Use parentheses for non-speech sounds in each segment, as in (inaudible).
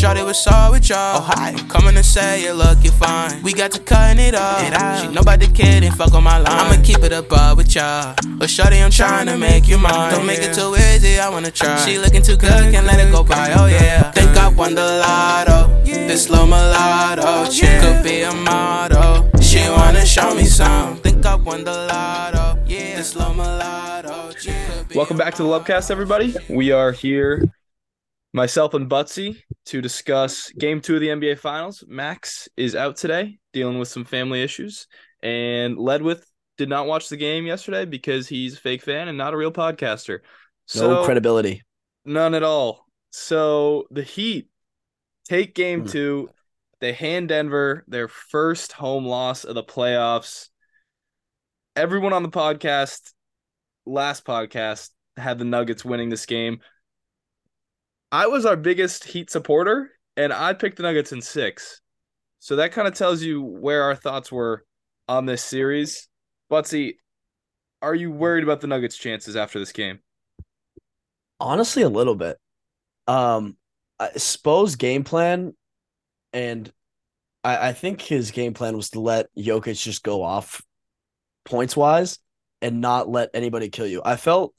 Shorty was all with y'all. Oh, hi. Coming to say you look, you fine. We got to cutting it off. It out. She know about the fuck on my line. I'ma keep it above with y'all. But Shorty, I'm trying to make you mine. Don't make it too easy, I wanna try. She looking too good, can't let it go by. Oh yeah. Think I won the lotto. This slow mulatto. Oh, she could be a model. She wanna show me some. Think I won the lotto. Yeah. This slow mulatto. She could be Welcome back to the Lubcast, everybody. We are here, myself and Buttsie, to discuss Game Two of the NBA Finals. Max is out today, dealing with some family issues, and Ledwith did not watch the game yesterday because he's a fake fan and not a real podcaster. So no credibility. none at all. So the Heat take Game Hmm. Two. They hand Denver their first home loss of the playoffs. Everyone on the podcast, last podcast, had the Nuggets winning this game. I was our biggest Heat supporter, and I picked the Nuggets in six. So that kind of tells you where our thoughts were on this series. Buttsie, are you worried about the Nuggets' chances after this game? Honestly, a little bit. Um, I- Spo's game plan, and I, I think his game plan was to let Jokic just go off points wise and not let anybody kill you. I felt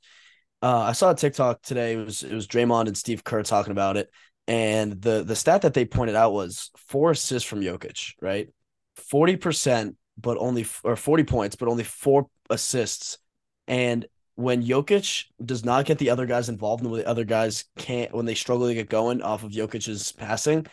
uh, I saw a TikTok today. It was it was Draymond and Steve Kerr talking about it, and the the stat that they pointed out was four assists from Jokic, right? Forty percent, but only or forty points, but only four assists. And when Jokic does not get the other guys involved, and when the other guys can't, when they struggle to get going off of Jokic's passing,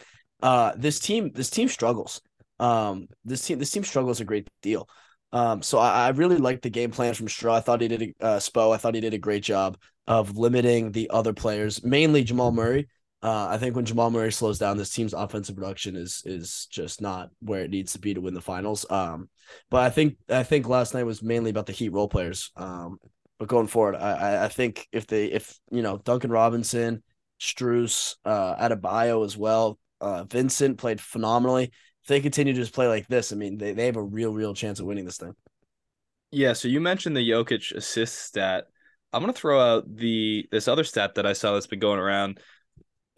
uh, this team this team struggles. Um, this team this team struggles a great deal. Um, so I, I really liked the game plan from Straw. I thought he did a uh, Spo. I thought he did a great job of limiting the other players, mainly Jamal Murray. Uh, I think when Jamal Murray slows down, this team's offensive production is is just not where it needs to be to win the finals. Um, but I think I think last night was mainly about the Heat role players. Um, but going forward, I I- think if they if you know Duncan Robinson, Strus, uh, Adebayo as well, uh, Vincent played phenomenally. If they continue to just play like this, I mean, they, they have a real real chance of winning this thing. Yeah, so you mentioned the Jokic assist stat. I'm gonna throw out the this other stat that I saw that's been going around.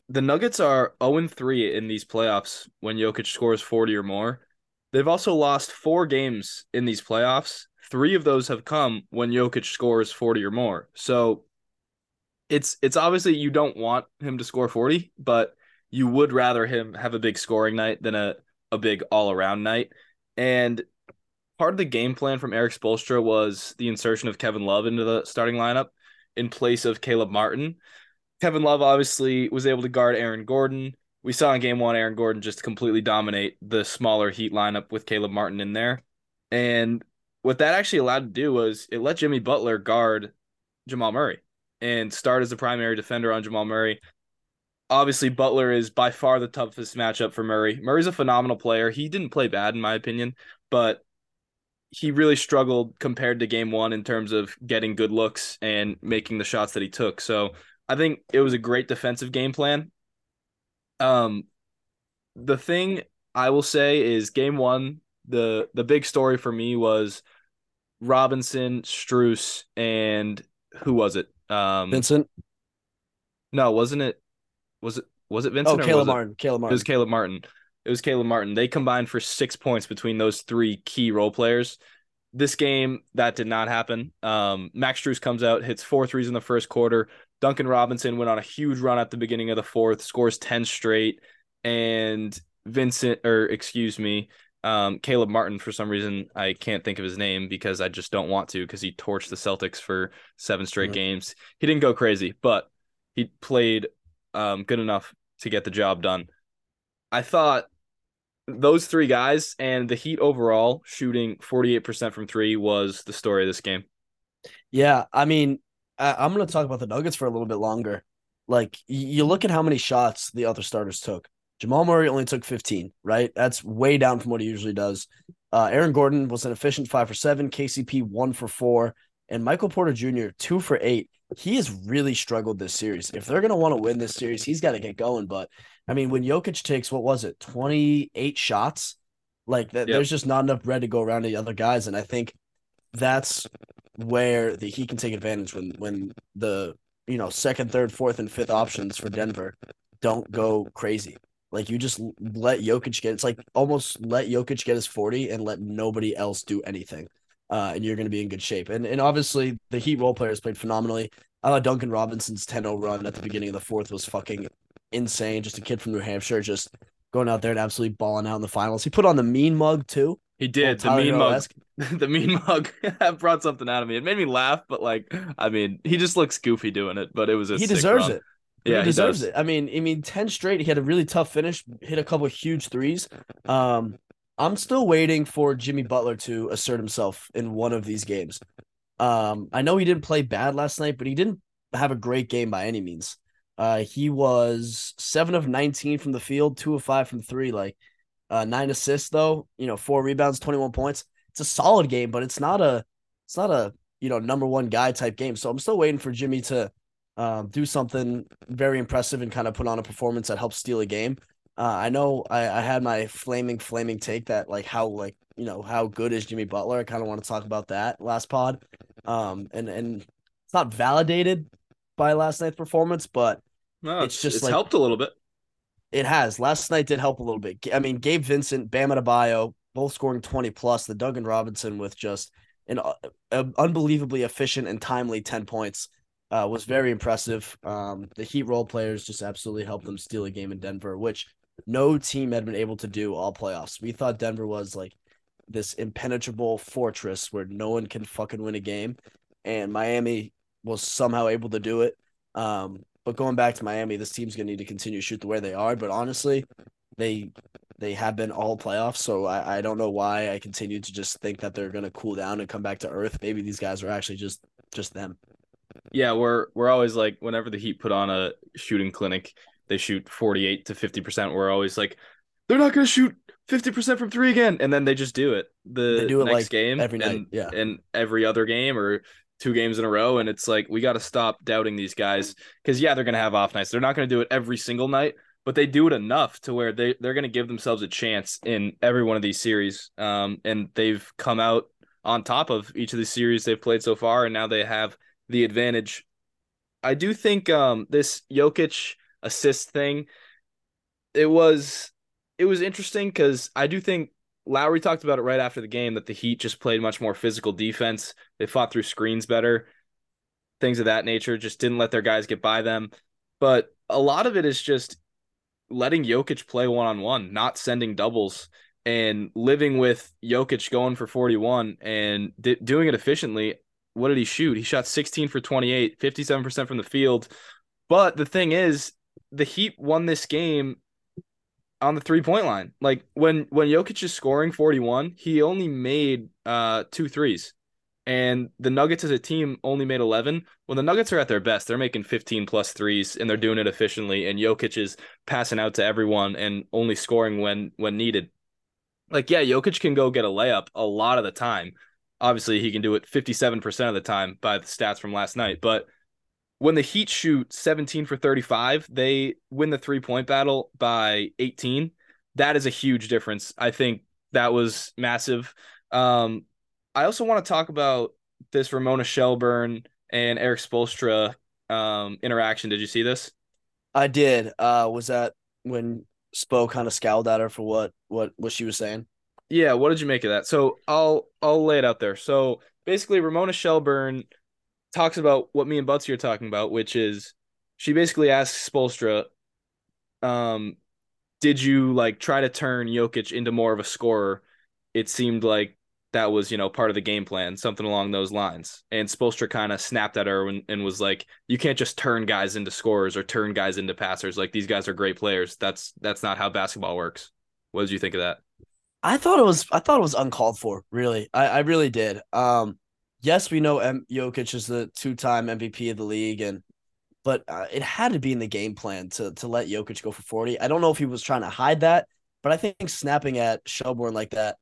The Nuggets are 0-3 in these playoffs when Jokic scores 40 or more. They've also lost four games in these playoffs. Three of those have come when Jokic scores 40 or more. So it's it's obviously you don't want him to score 40, but you would rather him have a big scoring night than a, a big all-around night. And part of the game plan from Erik Spoelstra was the insertion of Kevin Love into the starting lineup in place of Caleb Martin. Kevin Love obviously was able to guard Aaron Gordon. We saw in game one Aaron Gordon just completely dominate the smaller Heat lineup with Caleb Martin in there. And what that actually allowed to do was it let Jimmy Butler guard Jamal Murray and start as the primary defender on Jamal Murray. Obviously, Butler is by far the toughest matchup for Murray. Murray's a phenomenal player. He didn't play bad, in my opinion, but he really struggled compared to game one in terms of getting good looks and making the shots that he took. So I think it was a great defensive game plan. Um, the thing I will say is game one, the the big story for me was Robinson, Strus, and who was it? Um, Vincent, no, wasn't it? Was it? Was it oh Vincent? or Caleb it- Martin, Caleb it Martin. was Caleb Martin. It was Caleb Martin. They combined for six points between those three key role players. This game, that did not happen. Um, Max Strus comes out, hits four threes in the first quarter. Duncan Robinson went on a huge run at the beginning of the fourth, scores 10 straight. And Vincent, or excuse me, um, Caleb Martin, for some reason, I can't think of his name because I just don't want to because he torched the Celtics for seven straight Mhm. games. He didn't go crazy, but he played um, good enough to get the job done. I thought those three guys and the Heat overall shooting 48% from three was the story of this game. Yeah, I mean, I, I'm going to talk about the Nuggets for a little bit longer. Like, you look at how many shots the other starters took. Jamal Murray only took 15, right? That's way down from what he usually does. Uh, Aaron Gordon was an efficient five for seven, KCP one for four, and Michael Porter Jr. two for eight. He has really struggled this series. If they're going to want to win this series, he's got to get going. But I mean, when Jokic takes what was it, 28 shots, like that, Yep. there's just not enough bread to go around to the other guys. And I think that's where the he can take advantage when when the you know second, third, fourth, and fifth options for Denver don't go crazy. Like you just let Jokic get it's like almost let Jokic get his 40 and let nobody else do anything. Uh, and you're going to be in good shape. And and obviously the Heat role players played phenomenally. I thought Duncan Robinson's 10-0 run at the beginning of the fourth was fucking insane. Just a kid from New Hampshire, just going out there and absolutely balling out in the finals. He put on the mean mug too. He did the mean mug. (laughs) the mean mug (laughs) brought something out of me. It made me laugh, but like, I mean, he just looks goofy doing it. But it was a he deserves run. it. Yeah, he deserves he it. I mean, I mean, ten straight. He had a really tough finish. Hit a couple huge threes. Um, I'm still waiting for Jimmy Butler to assert himself in one of these games. Um, I know he didn't play bad last night, but he didn't have a great game by any means. Uh, he was seven of 19 from the field, two of five from three, like uh, nine assists though, you know, four rebounds, 21 points. It's a solid game, but it's not a, it's not a, you know, number one guy type game. So I'm still waiting for Jimmy to um, do something very impressive and kind of put on a performance that helps steal a game. Uh, I know I, I had my flaming, flaming take that like how like you know how good is Jimmy Butler. I kind of want to talk about that last pod, um, and and it's not validated by last night's performance, but no, it's, it's just it's like, helped a little bit. It has. Last night did help a little bit. I mean, Gabe Vincent, Bam Adebayo, both scoring twenty plus. The Duncan Robinson with just an uh, unbelievably efficient and timely ten points uh, was very impressive. Um, the Heat role players just absolutely helped them steal a game in Denver, which no team had been able to do all playoffs. We thought Denver was like this impenetrable fortress where no one can fucking win a game, and Miami was somehow able to do it. Um, but going back to Miami, this team's gonna need to continue to shoot the way they are. But honestly, they they have been all playoffs, so I, I don't know why I continue to just think that they're gonna cool down and come back to earth. Maybe these guys are actually just just them. Yeah, we're we're always like whenever the Heat put on a shooting clinic, they shoot 48 to 50%. We're always like, they're not gonna shoot 50% from three again. And then they just do it. The do it next like game every night. And, yeah. And every other game or two games in a row. And it's like we gotta stop doubting these guys. Cause yeah, they're gonna have off nights. They're not gonna do it every single night, but they do it enough to where they, they're gonna give themselves a chance in every one of these series. Um, and they've come out on top of each of the series they've played so far, and now they have the advantage. I do think um this Jokic assist thing, it was it was interesting because I do think Lowry talked about it right after the game that the Heat just played much more physical defense. They fought through screens better, things of that nature. Just didn't let their guys get by them. But a lot of it is just letting Jokic play one on one, not sending doubles, and living with Jokic going for 41 and doing it efficiently what did he shoot? He shot 16 for 28, 57% from the field. But the thing is, the Heat won this game on the three point line. Like when when Jokic is scoring 41, he only made uh two threes. And the Nuggets as a team only made 11. When the Nuggets are at their best, they're making 15 plus threes and they're doing it efficiently. And Jokic is passing out to everyone and only scoring when when needed. Like, yeah, Jokic can go get a layup a lot of the time, obviously he can do it 57% of the time by the stats from last night but when the heat shoot 17 for 35 they win the three point battle by 18 that is a huge difference. I think that was massive. Um, i also want to talk about this ramona shelburne and Erik Spoelstra um, interaction. Did you see this? I did. Uh, was that when spo kind of scowled at her for what what what she was saying? Yeah, what did you make of that? So I'll I'll lay it out there. So basically, Ramona Shelburne talks about what me and Buttsie are talking about, which is she basically asks Spoelstra, um, did you like try to turn Jokic into more of a scorer? It seemed like that was, you know, part of the game plan, something along those lines. And Spoelstra kind of snapped at her and, and was like, you can't just turn guys into scorers or turn guys into passers. Like these guys are great players. That's that's not how basketball works. What did you think of that? I thought it was I thought it was uncalled for. Really, I, I really did. Um, yes, we know M- Jokic is the two time MVP of the league, and but uh, it had to be in the game plan to to let Jokic go for forty. I don't know if he was trying to hide that, but I think snapping at Shelburne like that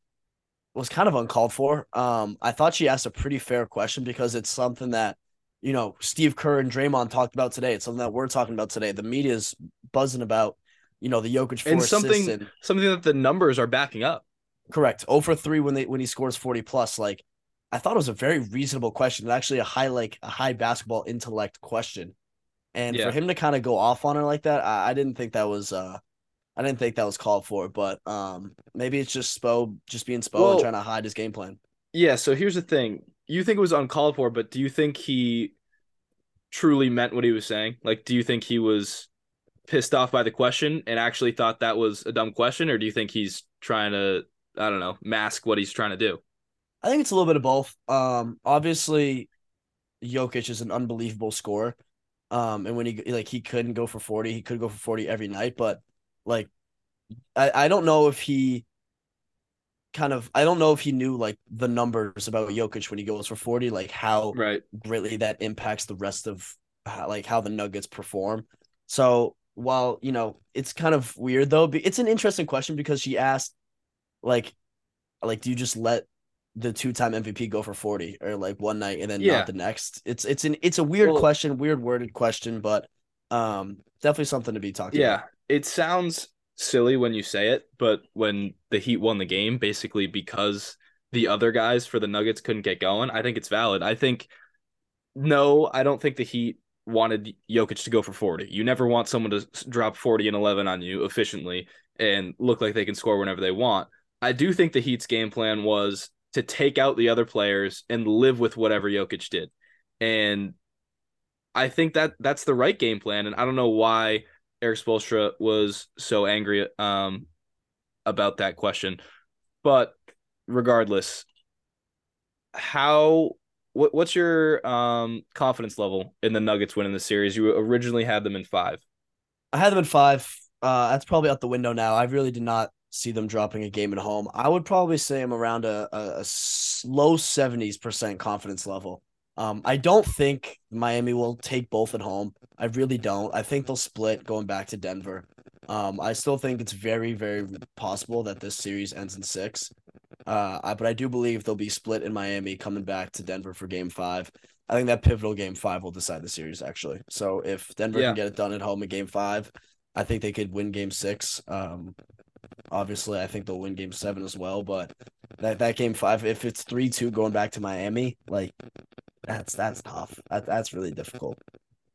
was kind of uncalled for. Um, I thought she asked a pretty fair question because it's something that you know Steve Kerr and Draymond talked about today. It's something that we're talking about today. The media is buzzing about you know the Jokic force and something and, something that the numbers are backing up. Correct. Oh for three when they when he scores 40 plus. Like I thought it was a very reasonable question. Actually a high like a high basketball intellect question. And yeah. for him to kind of go off on her like that, I, I, didn't think that was uh I didn't think that was called for, but um, maybe it's just Spo just being Spo Well- and trying to hide his game plan. Yeah, so here's the thing. You think it was uncalled for, but do you think he truly meant what he was saying? Like, do you think he was pissed off by the question and actually thought that was a dumb question, or do you think he's trying to, I don't know, mask what he's trying to do? I think it's a little bit of both. Um, obviously, Jokic is an unbelievable scorer. Um, and when he like he couldn't go for 40, he could go for 40 every night, but like I, I don't know if he kind of I don't know if he knew like the numbers about Jokic when he goes for 40, like how Right. greatly that impacts the rest of how, like how the Nuggets perform. So while you know it's kind of weird though, but it's an interesting question because she asked, like, like do you just let the two-time MVP go for forty or like one night and then Yeah. not the next? It's it's an it's a weird Well- question, weird worded question, but um definitely something to be talking Yeah, about. it sounds silly when you say it, but when the Heat won the game, basically because the other guys for the Nuggets couldn't get going, I think it's valid. I think no, I don't think the Heat wanted Jokic to go for 40. You never want someone to drop 40 and 11 on you efficiently and look like they can score whenever they want. I do think the Heat's game plan was to take out the other players and live with whatever Jokic did. And I think that that's the right game plan. And I don't know why Erik Spoelstra was so angry um, about that question. But regardless, how what what's your um confidence level in the Nuggets winning the series? You originally had them in five. I had them in five. Uh, that's probably out the window now. I really did not see them dropping a game at home. I would probably say I'm around a a low 70s percent confidence level. Um, I don't think Miami will take both at home. I really don't. I think they'll split going back to Denver. Um, I still think it's very, very possible that this series ends in six. Uh, I, but I do believe they'll be split in Miami coming back to Denver for game five. I think that pivotal game five will decide the series, actually. So if Denver Yeah. can get it done at home in game five, I think they could win game six. Um, obviously, I think they'll win game seven as well. But that, that game five, if it's 3 2 going back to Miami, like that's that's tough. That, that's really difficult.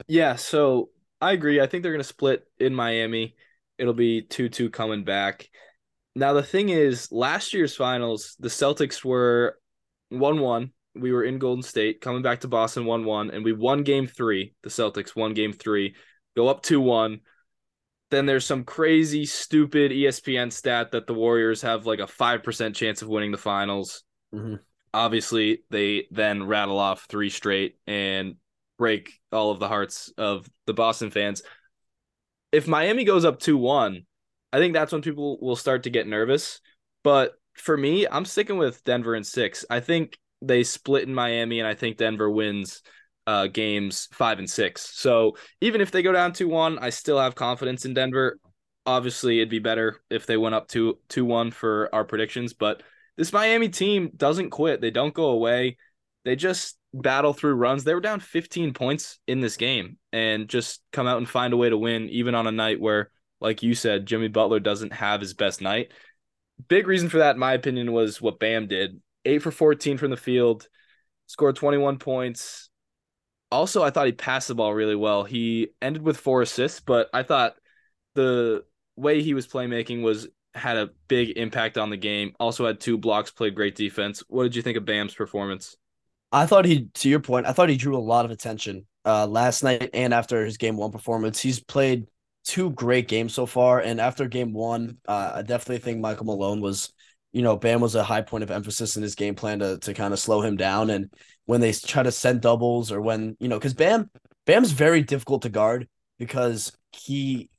Yeah, so I agree. I think they're gonna split in Miami. It'll be two two coming back. Now the thing is, last year's finals, the Celtics were one one. We were in Golden State, coming back to Boston one one, and we won game three. The Celtics won game three, go up two one. Then there's some crazy, stupid ESPN stat that the Warriors have like a five percent chance of winning the finals. Mhm. Obviously, they then rattle off three straight and break all of the hearts of the Boston fans. If Miami goes up 2 1, I think that's when people will start to get nervous. But for me, I'm sticking with Denver in six. I think they split in Miami, and I think Denver wins uh, games five and six. So even if they go down 2 1, I still have confidence in Denver. Obviously, it'd be better if they went up 2 2 1 for our predictions. But this Miami team doesn't quit, they don't go away. They just battle through runs. They were down 15 points in this game and just come out and find a way to win, even on a night where, like you said, Jimmy Butler doesn't have his best night. Big reason for that, in my opinion, was what Bam did. Eight for 14 from the field, scored 21 points. Also, I thought he passed the ball really well. He ended with four assists, but I thought the way he was playmaking was had a big impact on the game. Also had two blocks, played great defense. What did you think of Bam's performance? I thought he, to your point, I thought he drew a lot of attention uh, last night and after his game one performance. He's played two great games so far, and after game one, uh, I definitely think Michael Malone was, you know, Bam was a high point of emphasis in his game plan to to kind of slow him down. And when they try to send doubles or when you know, because Bam, Bam's very difficult to guard because he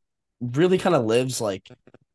really kind of lives like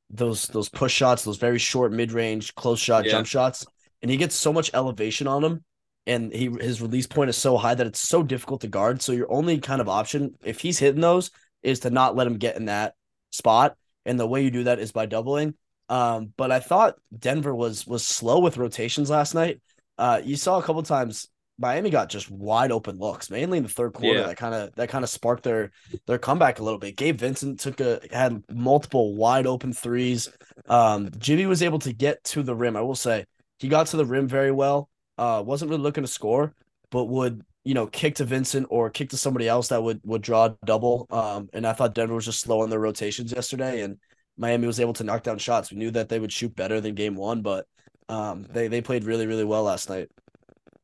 those those push shots, those very short mid range close shot Yeah. jump shots, and he gets so much elevation on him and he his release point is so high that it's so difficult to guard. So your only kind of option, if he's hitting those, is to not let him get in that spot. And the way you do that is by doubling. Um, but I thought Denver was was slow with rotations last night. Uh, you saw a couple times Miami got just wide open looks, mainly in the third quarter. Yeah. That kind of that kind of sparked their their comeback a little bit. Gabe Vincent took a had multiple wide open threes. Um, Jimmy was able to get to the rim. I will say he got to the rim very well. Uh, wasn't really looking to score, but would you know kick to Vincent or kick to somebody else that would would draw a double. Um, and I thought Denver was just slow on their rotations yesterday, and Miami was able to knock down shots. We knew that they would shoot better than game one, but um, they they played really really well last night.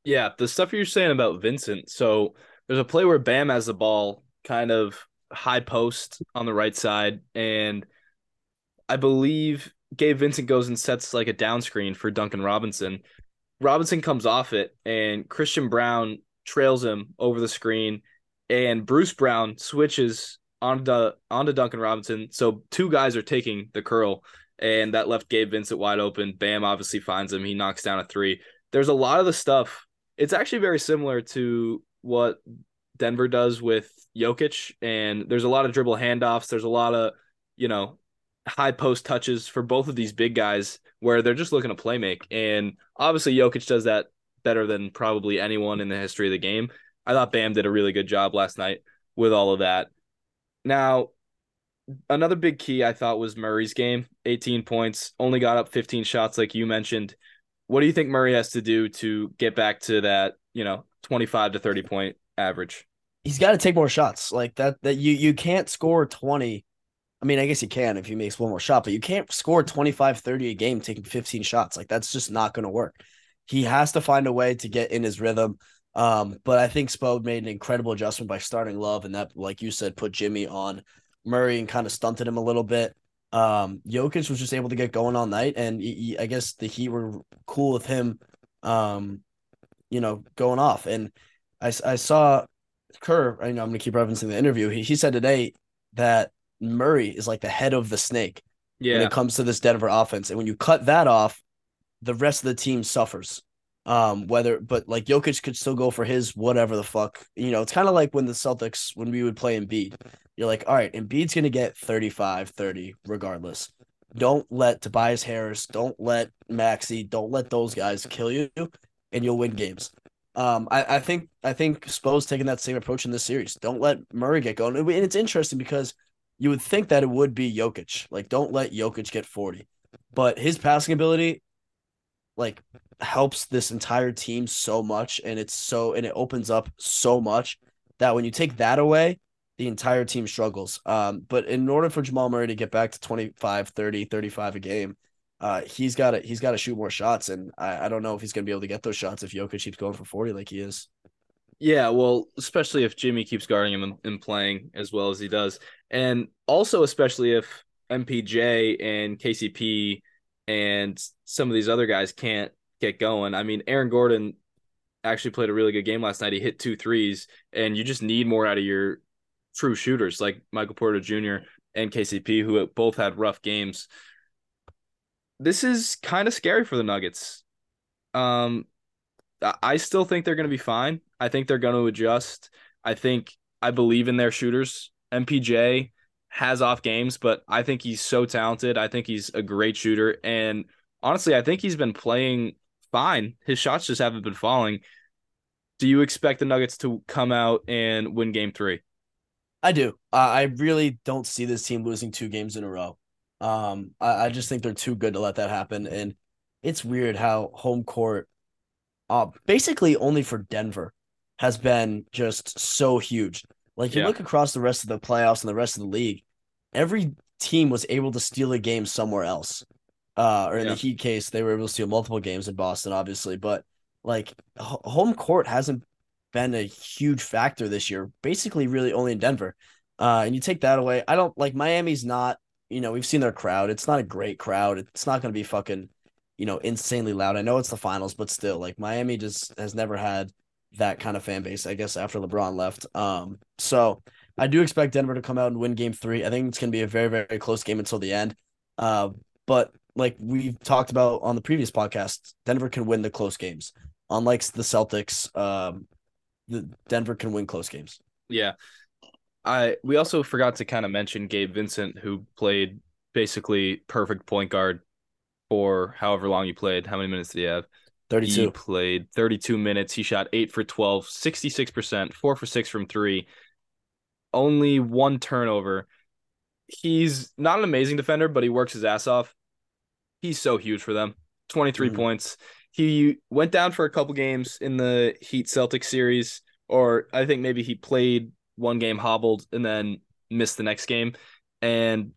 Yeah, the stuff you're saying about Vincent. So there's a play where Bam has the ball, kind of high post on the right side, and I believe Gabe Vincent goes and sets like a down screen for Duncan Robinson. Robinson comes off it, and Christian Braun trails him over the screen, and Bruce Brown switches onto onto Duncan Robinson. So two guys are taking the curl, and that left Gabe Vincent wide open. Bam obviously finds him. He knocks down a three. There's a lot of the stuff. It's actually very similar to what Denver does with Jokic, and there's a lot of dribble handoffs. There's a lot of, you know, high post touches for both of these big guys where they're just looking to play make. And obviously, Jokic does that better than probably anyone in the history of the game. I thought Bam did a really good job last night with all of that. Now, another big key I thought was Murray's game 18 points, only got up 15 shots, like you mentioned. What do you think Murray has to do to get back to that, you know, 25 to 30 point average? He's got to take more shots like that. That you you can't score 20. I mean, I guess you can if he makes one more shot, but you can't score 25, 30 a game taking 15 shots. Like that's just not going to work. He has to find a way to get in his rhythm. Um, but I think Spo made an incredible adjustment by starting Love, and that, like you said, put Jimmy on Murray and kind of stunted him a little bit. Um, Jokic was just able to get going all night, and he, he, I guess the Heat were cool with him, um, you know, going off. And I, I saw Kerr. I know I'm going to keep referencing the interview. He, he said today that Murray is like the head of the snake Yeah. when it comes to this Denver offense, and when you cut that off, the rest of the team suffers. Um, whether but like Jokic could still go for his whatever the fuck. You know, it's kind of like when the Celtics when we would play Embiid. You're like, all right, Embiid's gonna get 35, 30 regardless. Don't let Tobias Harris, don't let Maxey, don't let those guys kill you, and you'll win games. Um, I, I think I think Spo's taking that same approach in this series. Don't let Murray get going. And it's interesting because you would think that it would be Jokic. Like, don't let Jokic get 40. But his passing ability, like, helps this entire team so much. And it's so, and it opens up so much that when you take that away, the entire team struggles. Um, but in order for Jamal Murray to get back to 25, 30, 35 a game, uh, he's got to he's got to shoot more shots, and I, I don't know if he's gonna be able to get those shots if Jokic keeps going for forty like he is. Yeah, well, especially if Jimmy keeps guarding him and playing as well as he does. And also, especially if MPJ and KCP and some of these other guys can't get going. I mean, Aaron Gordon actually played a really good game last night. He hit two threes, and you just need more out of your true shooters like Michael Porter Jr. and KCP, who both had rough games. This is kind of scary for the Nuggets. Um, I still think they're going to be fine. I think they're going to adjust. I think I believe in their shooters. MPJ has off games, but I think he's so talented. I think he's a great shooter. And honestly, I think he's been playing fine. His shots just haven't been falling. Do you expect the Nuggets to come out and win game three? I do. Uh, I really don't see this team losing two games in a row. Um, I, I just think they're too good to let that happen. And it's weird how home court, uh, basically only for Denver, has been just so huge. Like you Yeah. look across the rest of the playoffs and the rest of the league, every team was able to steal a game somewhere else. Uh, or in Yeah. the Heat case, they were able to steal multiple games in Boston, obviously. But like h- home court hasn't been a huge factor this year. Basically, really only in Denver. Uh, and you take that away. I don't like Miami's not. You know, we've seen their crowd. It's not a great crowd. It's not going to be fucking, you know, insanely loud. I know it's the finals, but still, like Miami just has never had that kind of fan base. I guess after LeBron left. Um, so I do expect Denver to come out and win Game Three. I think it's going to be a very very close game until the end. Uh, but like we've talked about on the previous podcast, Denver can win the close games. Unlike the Celtics, um, the Denver can win close games. Yeah. I we also forgot to kind of mention Gabe Vincent, who played basically perfect point guard for however long he played. How many minutes did he have? He 32. played 32 minutes. He shot 8 for 12, 66%, 4 for 6 from 3. Only one turnover. He's not an amazing defender, but he works his ass off. He's so huge for them. 23 Mhm. points. He went down for a couple games in the Heat Celtics series, or I think maybe he played one game hobbled and then missed the next game. And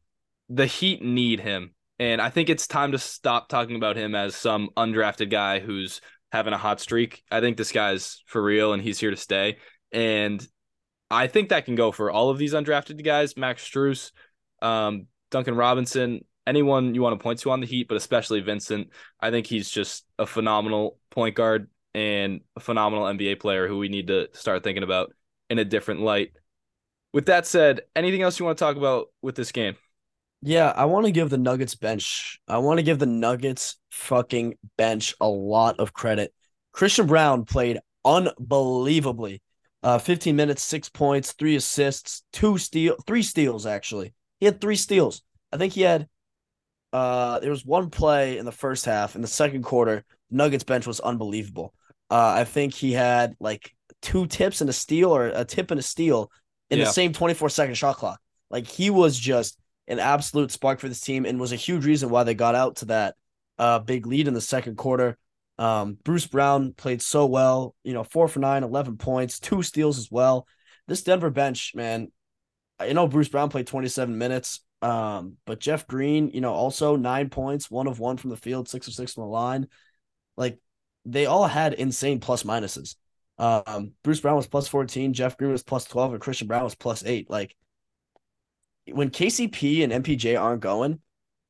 the Heat need him. And I think it's time to stop talking about him as some undrafted guy who's having a hot streak. I think this guy's for real and he's here to stay. And I think that can go for all of these undrafted guys, Max Strus, um, Duncan Robinson, anyone you want to point to on the Heat, but especially Vincent. I think he's just a phenomenal point guard and a phenomenal NBA player who we need to start thinking about in a different light. With that said, anything else you want to talk about with this game? Yeah, I want to give the Nuggets bench. I want to give the Nuggets fucking bench a lot of credit. Christian Braun played unbelievably. Uh, 15 minutes, six points, three assists, two steal, three steals actually. He had three steals. I think he had uh there was one play in the first half. In the second quarter, Nuggets bench was unbelievable. Uh, I think he had like two tips and a steal or a tip and a steal in yeah. the same 24 second shot clock. Like he was just an absolute spark for this team and was a huge reason why they got out to that uh, big lead in the second quarter. Um, Bruce Brown played so well, you know, four for nine, 11 points, two steals as well. This Denver bench, man, I know Bruce Brown played 27 minutes, um, but Jeff Green, you know, also nine points, one of one from the field, six of six from the line. Like they all had insane plus minuses. Um, Bruce Brown was plus 14, Jeff Green was plus 12, and Christian Braun was plus eight. Like when KCP and MPJ aren't going,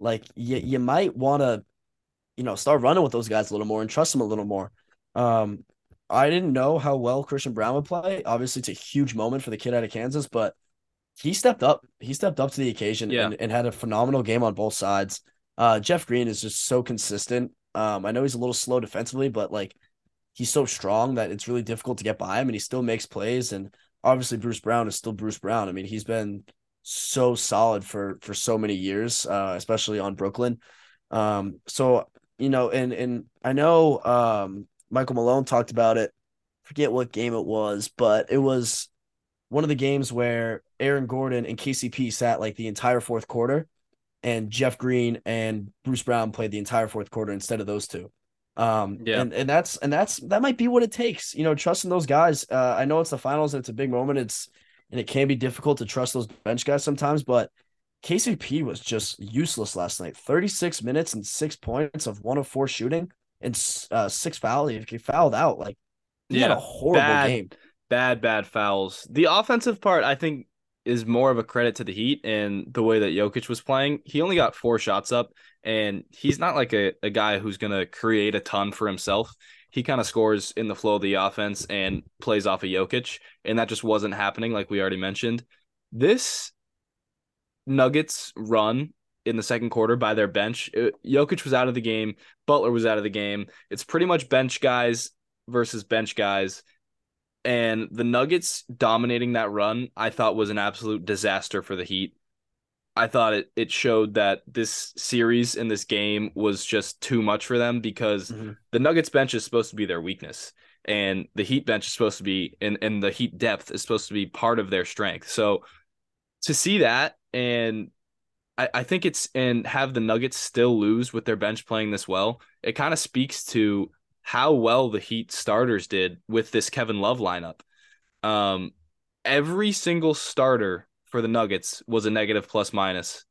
like you, you might want to, you know, start running with those guys a little more and trust them a little more. Um, I didn't know how well Christian Braun would play. Obviously, it's a huge moment for the kid out of Kansas, but he stepped up. He stepped up to the occasion yeah. and, and had a phenomenal game on both sides. Uh, Jeff Green is just so consistent. Um, I know he's a little slow defensively, but like he's so strong that it's really difficult to get by him, and he still makes plays. And obviously, Bruce Brown is still Bruce Brown. I mean, he's been so solid for for so many years, uh, especially on Brooklyn. Um, so you know, and and I know um, Michael Malone talked about it. Forget what game it was, but it was one of the games where Aaron Gordon and KCP sat like the entire fourth quarter, and Jeff Green and Bruce Brown played the entire fourth quarter instead of those two. Um, yeah, and, and that's and that's that might be what it takes, you know, trusting those guys. Uh, I know it's the finals and it's a big moment. It's and it can be difficult to trust those bench guys sometimes. But KCP was just useless last night. 36 minutes and six points of one of four shooting and uh, six fouls. He fouled out. Like, he yeah, had a horrible bad, game. Bad, bad fouls. The offensive part, I think, is more of a credit to the Heat and the way that Jokic was playing. He only got four shots up, and he's not like a, a guy who's going to create a ton for himself he kind of scores in the flow of the offense and plays off of Jokic, and that just wasn't happening, like we already mentioned. This Nuggets run in the second quarter by their bench, it, Jokic was out of the game, Butler was out of the game. It's pretty much bench guys versus bench guys. And the Nuggets dominating that run, I thought was an absolute disaster for the Heat. I thought it it showed that this series in this game was just too much for them because mm-hmm. the Nuggets bench is supposed to be their weakness and the Heat bench is supposed to be and and the Heat depth is supposed to be part of their strength. So to see that and I, I think it's and have the Nuggets still lose with their bench playing this well, it kind of speaks to how well the Heat starters did with this Kevin Love lineup. Um every single starter for the Nuggets was a negative plus minus.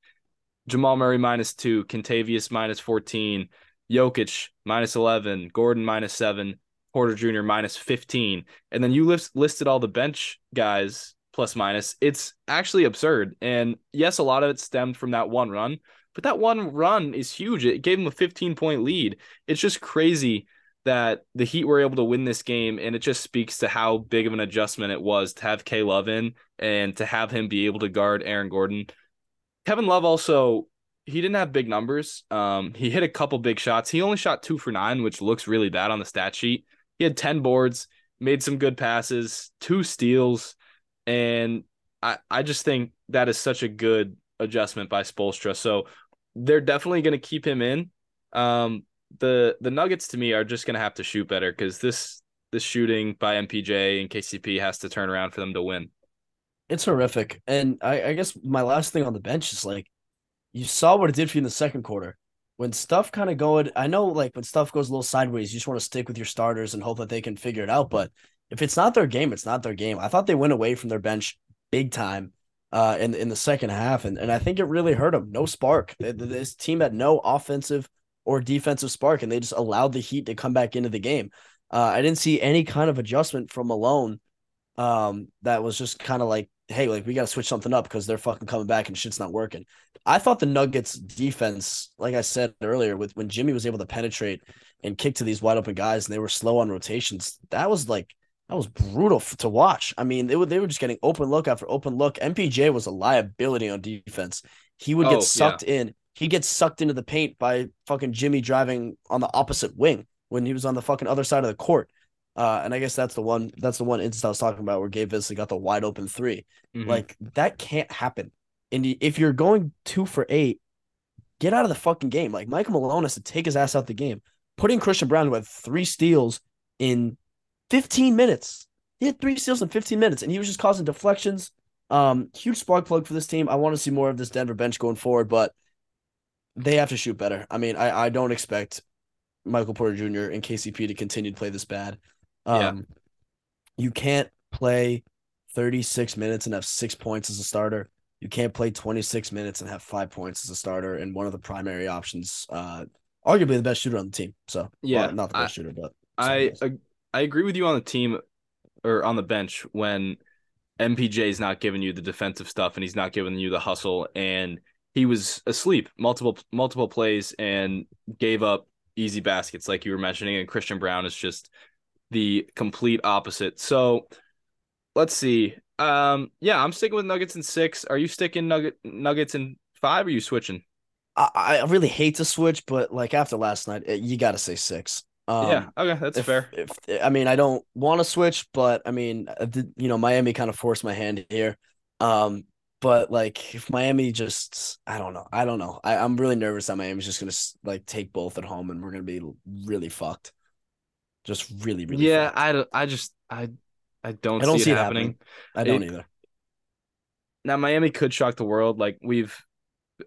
Jamal Murray minus two, Kentavious minus 14, Jokic minus 11, Gordon minus seven, Porter Jr. minus 15. And then you list, listed all the bench guys plus minus. It's actually absurd. And yes, a lot of it stemmed from that one run, but that one run is huge. It gave them a 15 point lead. It's just crazy that the Heat were able to win this game, and it just speaks to how big of an adjustment it was to have K Love in and to have him be able to guard Aaron Gordon. Kevin Love also he didn't have big numbers. Um, he hit a couple big shots. He only shot two for nine, which looks really bad on the stat sheet. He had 10 boards, made some good passes, two steals, and I, I just think that is such a good adjustment by Spoelstra. So they're definitely going to keep him in. Um, the the Nuggets to me are just gonna have to shoot better because this this shooting by MPJ and KCP has to turn around for them to win. It's horrific, and I, I guess my last thing on the bench is like, you saw what it did for you in the second quarter. When stuff kind of going, I know like when stuff goes a little sideways, you just want to stick with your starters and hope that they can figure it out. But if it's not their game, it's not their game. I thought they went away from their bench big time. uh, in in the second half, and and I think it really hurt them. No spark. This team had no offensive or defensive spark, and they just allowed the Heat to come back into the game. Uh, I didn't see any kind of adjustment from Malone. Um, that was just kind of like, hey, like we got to switch something up because they're fucking coming back and shit's not working. I thought the Nuggets defense, like I said earlier, with when Jimmy was able to penetrate and kick to these wide open guys and they were slow on rotations, that was like that was brutal to watch. I mean, they were they were just getting open look after open look. MPJ was a liability on defense. He would get oh, sucked yeah. in. He gets sucked into the paint by fucking Jimmy driving on the opposite wing when he was on the fucking other side of the court. Uh, and I guess that's the one that's the one instance I was talking about where Gabe Vincent got the wide open 3 mm-hmm. Like that can't happen. And if you're going two for eight, get out of the fucking game. Like Michael Malone has to take his ass out the game. Putting Christian Braun who had three steals in 15 minutes. He had three steals in 15 minutes, and he was just causing deflections. Um, huge spark plug for this team. I want to see more of this Denver bench going forward, but they have to shoot better. I mean, I, I don't expect Michael Porter Jr. and KCP to continue to play this bad. Um, yeah. You can't play 36 minutes and have six points as a starter. You can't play 26 minutes and have five points as a starter and one of the primary options, uh, arguably the best shooter on the team. So, yeah, well, not the best I, shooter, but I I agree with you on the team or on the bench when MPJ is not giving you the defensive stuff and he's not giving you the hustle and he was asleep multiple multiple plays and gave up easy baskets like you were mentioning and Christian Braun is just the complete opposite. So let's see. Um yeah, I'm sticking with Nuggets in 6. Are you sticking Nugget Nuggets in 5 or are you switching? I, I really hate to switch, but like after last night, you got to say 6. Um, yeah, okay, that's if, fair. If I mean, I don't want to switch, but I mean, uh, you know, Miami kind of forced my hand here. Um, but like, if Miami just, I don't know, I don't know. I, I'm really nervous that Miami's just gonna like take both at home, and we're gonna be really fucked. Just really, really. Yeah, fucked. I. I just, I, I don't. I don't see, see it happening. happening. I don't it, either. Now Miami could shock the world. Like we've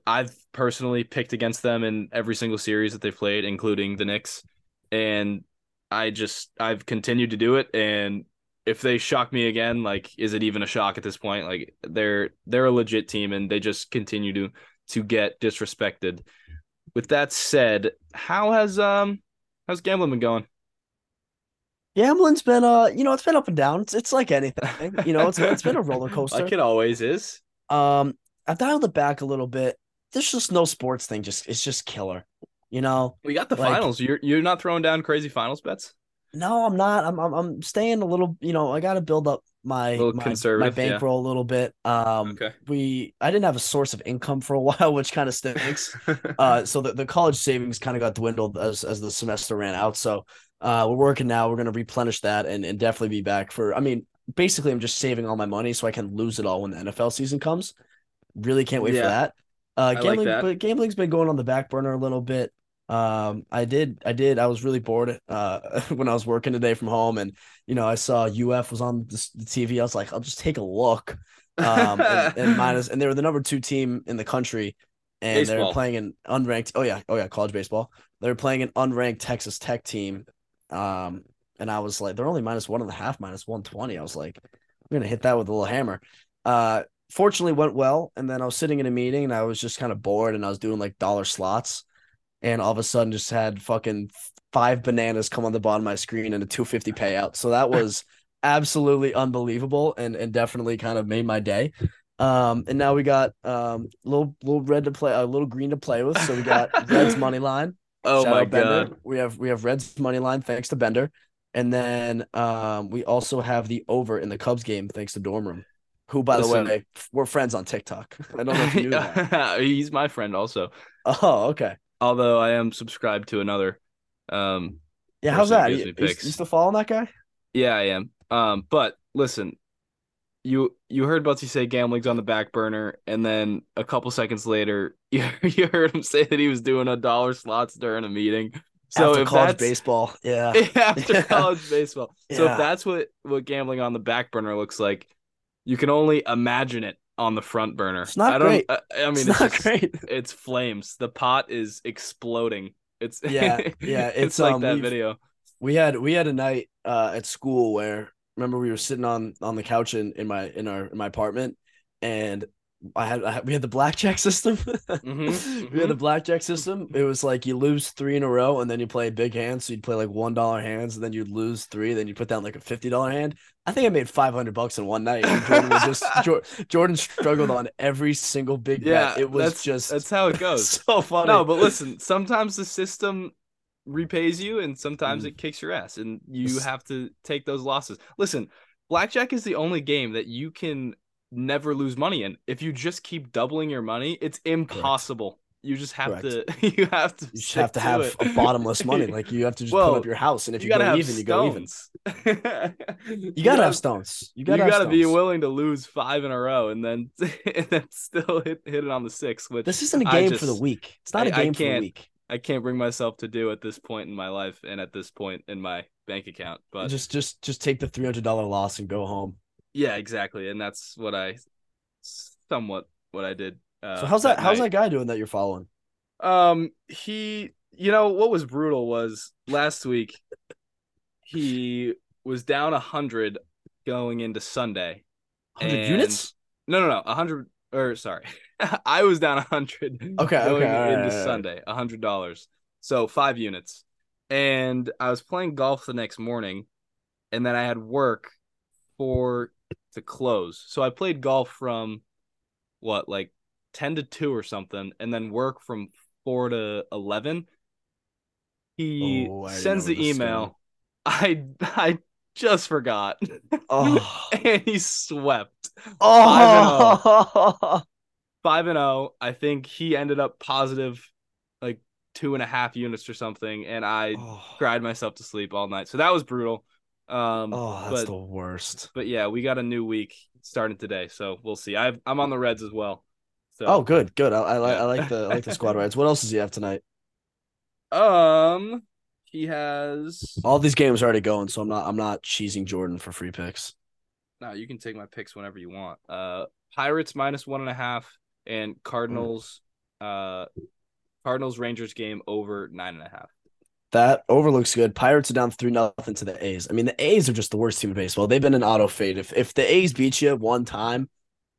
I've personally picked against them in every single series that they've played, including the Knicks and I just I've continued to do it. And if they shock me again like is it even a shock at this point? Like they're they're a legit team and they just continue to to get disrespected. With that said how has um how's gambling been going? Gambling's been uh you know it's been up and down. It's, it's like anything (laughs) you know it's it's been a roller coaster. Like it always is. Um I've dialed it back a little bit. There's just no sports thing just it's just killer you know, we got the like, finals. You're you're not throwing down crazy finals bets. No, I'm not. I'm I'm, I'm staying a little. You know, I got to build up my my, my bankroll yeah. a little bit. Um, okay. We I didn't have a source of income for a (laughs) while, which kind of stinks. (laughs) uh, so the, the college savings kind of got dwindled as as the semester ran out. So uh, we're working now. We're gonna replenish that and and definitely be back for. I mean, basically, I'm just saving all my money so I can lose it all when the NFL season comes. Really can't wait yeah. for that. Uh, gambling, like that. but gambling's been going on the back burner a little bit. Um, I did, I did. I was really bored uh, (laughs) when I was working today from home, and you know, I saw UF was on the, the TV. I was like, I'll just take a look. Um, and, (laughs) and minus, and they were the number two team in the country, and they were playing an unranked. Oh yeah, oh yeah, college baseball. They were playing an unranked Texas Tech team. Um, and I was like, they're only minus one and a half, minus one twenty. I was like, I'm gonna hit that with a little hammer. Uh, fortunately, went well. And then I was sitting in a meeting, and I was just kind of bored, and I was doing like dollar slots and all of a sudden just had fucking five bananas come on the bottom of my screen and a 250 payout. So that was (laughs) absolutely unbelievable and and definitely kind of made my day. Um, and now we got um little little red to play, a uh, little green to play with. So we got (laughs) Reds money line. Oh my god, we have we have Reds money line thanks to Bender, and then um we also have the over in the Cubs game thanks to Dorm Room. Who, by Listen, the way, we're friends on TikTok. (laughs) I don't know if you knew that. He's my friend also. Oh, okay although I am subscribed to another. Um, yeah, how's that? You, you, still following that guy? Yeah, I am. Um, but listen, you you heard Buttsie say gambling's on the back burner, and then a couple seconds later, (laughs) you you heard him say that he was doing a dollar slots during a meeting. So after college baseball, (laughs) yeah, after yeah. college baseball. So yeah. if that's what what gambling on the back burner looks like, you can only imagine it on the front burner. It's not I great. I, I mean, it's, it's not just, great. (laughs) It's flames. The pot is exploding. It's (laughs) yeah, yeah. It's, it's like um, that video. We had we had a night uh, at school where remember we were sitting on on the couch in in my in our in my apartment and I had, I had we had the blackjack (laughs) system. Mhm, We had the mhm. blackjack system. It was like you lose three in a row, and then you play big hands. So you'd play like one dollar hands, and then you'd lose three. Then you put down like a fifty dollar hand. I think I made five hundred bucks in one night. Jordan was just (laughs) Jor- Jordan struggled on every single big Yeah, bet. It was that's just that's how it goes. (laughs) so funny. No, but listen, sometimes the system repays you and sometimes Mm. it kicks your ass and you have to take those losses. Listen, blackjack is the only game that you can never lose money in. If you just keep doubling your money, it's impossible. You just have to (laughs) you have to you have to to have it. a bottomless money. (laughs) Like you have to just Well, put up your house, and if you, gotta go even, you go even. (laughs) You gotta have stones. You You gotta, you gotta, be willing to lose five in a row and then and then still hit, hit it on the six, which This isn't a game for the weak. It's not a I- I game for the can't- weak. I can't bring myself to do at this point in my life and at this point in my bank account. But just just just take the three hundred dollar loss and go home. Yeah, exactly, and that's what I somewhat what I did. Uh, So how's that? how's night. that guy doing that you're following? Um, he, you know, what was brutal was last week. He was down a hundred going into Sunday. Hundred And- units? No, no, no, a hundred. Or sorry, (laughs) I was down a hundred. Okay, okay, going right, into right. Sunday, a hundred dollars. So five units, and I was playing golf the next morning, and then I had work for to close. So I played golf from what like ten to two or something, and then work from four to eleven. He Oh, sends the email. (laughs) I I just forgot, Oh, (laughs) and he swept oh, five and oh. zero. Oh. I think he ended up positive, like two and a half units or something, and I cried myself to sleep all night. So that was brutal. Um, Oh, that's but the worst. but yeah, we got a new week starting today, so we'll see. I I'm on the Reds as well. So Oh, good, good. I, I like I like the I like the squad (laughs) rides. What else does he have tonight? um, he has. All these games are already going, so I'm not I'm not cheesing Jordan for free picks. No, you can take my picks whenever you want. Uh, Pirates minus one and a half, and Cardinals. Uh, Cardinals Rangers game over nine and a half. That overlooks good. Pirates are down three nothing to the A's. I mean, the A's are just the worst team in baseball. They've been an auto fade. If if the A's beat you one time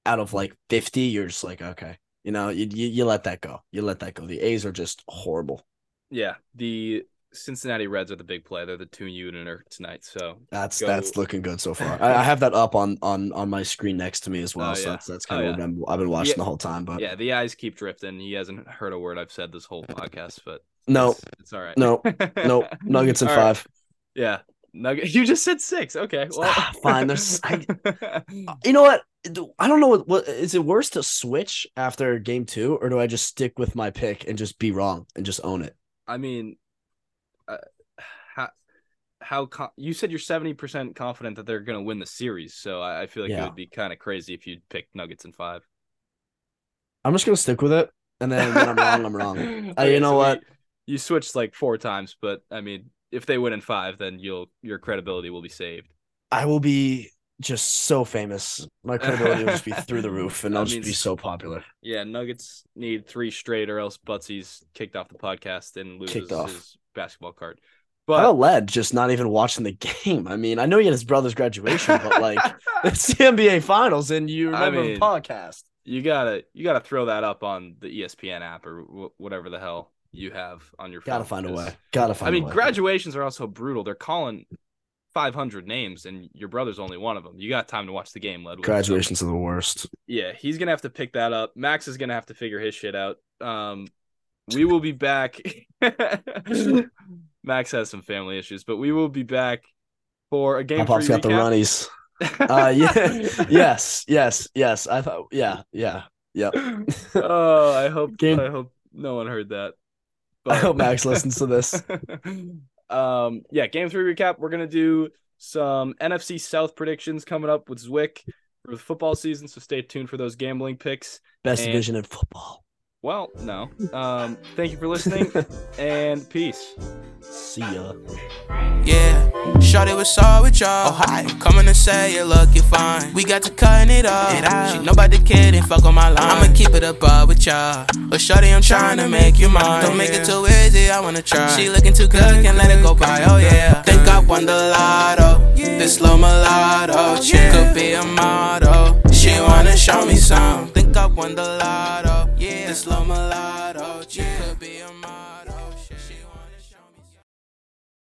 out of like fifty, you're just like, okay, you know, you you, you let that go. You let that go. The A's are just horrible. Yeah, the Cincinnati Reds are the big play. They're the two uniter tonight. So That's Go- that's looking good so far. I, I have that up on on on my screen next to me as well. Oh, so yeah. that's that's Oh, kind of yeah. what I'm, I've been watching Yeah. the whole time. But yeah, the eyes keep drifting. He hasn't heard a word I've said this whole podcast, but no, it's, it's all right. no, (laughs) no, Nuggets in All right. five. Yeah, Nugget. (laughs) You just said six. Okay, well, Ah, fine, there's- I- (laughs) You know what? I don't know what, what is it worse to switch after game two, or do I just stick with my pick and just be wrong and just own it? I mean, uh, how how co- you said you're seventy percent confident that they're gonna win the series, so I, I feel like it would be kind of crazy if you'd pick Nuggets in five. I'm just gonna stick with it, and then when I'm wrong, I'm wrong. (laughs) Uh, you know so we- what? you switched like four times, but I mean, if they win in five, then you'll your credibility will be saved. I will be just so famous. My credibility will just be through the (laughs) roof, and I'll just mean, be so popular. Yeah, Nuggets need three straight, or else Buttsie's kicked off the podcast and loses Kicked off. his basketball card. But Led just not even watching the (laughs) game? I mean, I know he had his brother's graduation, but like (laughs) it's the NBA Finals, and you I remember mean, the podcast. you gotta you gotta throw that up on the ESPN app or wh- whatever the hell you have on your phone. Gotta find a way. Gotta find. I mean, graduations are also brutal. They're calling 500 names, and your brother's only one of them. You got time to watch the game, Ledwood. Graduations are the worst. yeah, he's gonna have to pick that up. Max is gonna have to figure his shit out. Um, we will be back. (laughs) Max has some family issues, but we will be back for a game. My pop's got the runnies. (laughs) Uh, yeah, yes, yes, yes. I thought, yeah, yeah, yeah. (laughs) oh, I hope Game- I hope no one heard that. I hope Max listens to this. um, yeah, game three recap. We're gonna do some NFC South predictions coming up with Zwick for the football season. So stay tuned for those gambling picks. Best And- division in football. Well, no. Um, thank you for listening (laughs) and peace. See ya. Yeah, Shawty was saw with y'all. Oh, hi. Coming to say you look, you fine. We got to cutting it off. It out. She know about the fuck on my line. I'ma keep it above with y'all. But Shawty, I'm trying to make you mine. Don't make it too easy, I wanna try. She looking too good, can't let it go by. Oh yeah. Think I won the lotto. This slow mulatto. She could be a model. She wanna show me some. Think I won the lotto. Yeah, the slow mulatto. Yeah,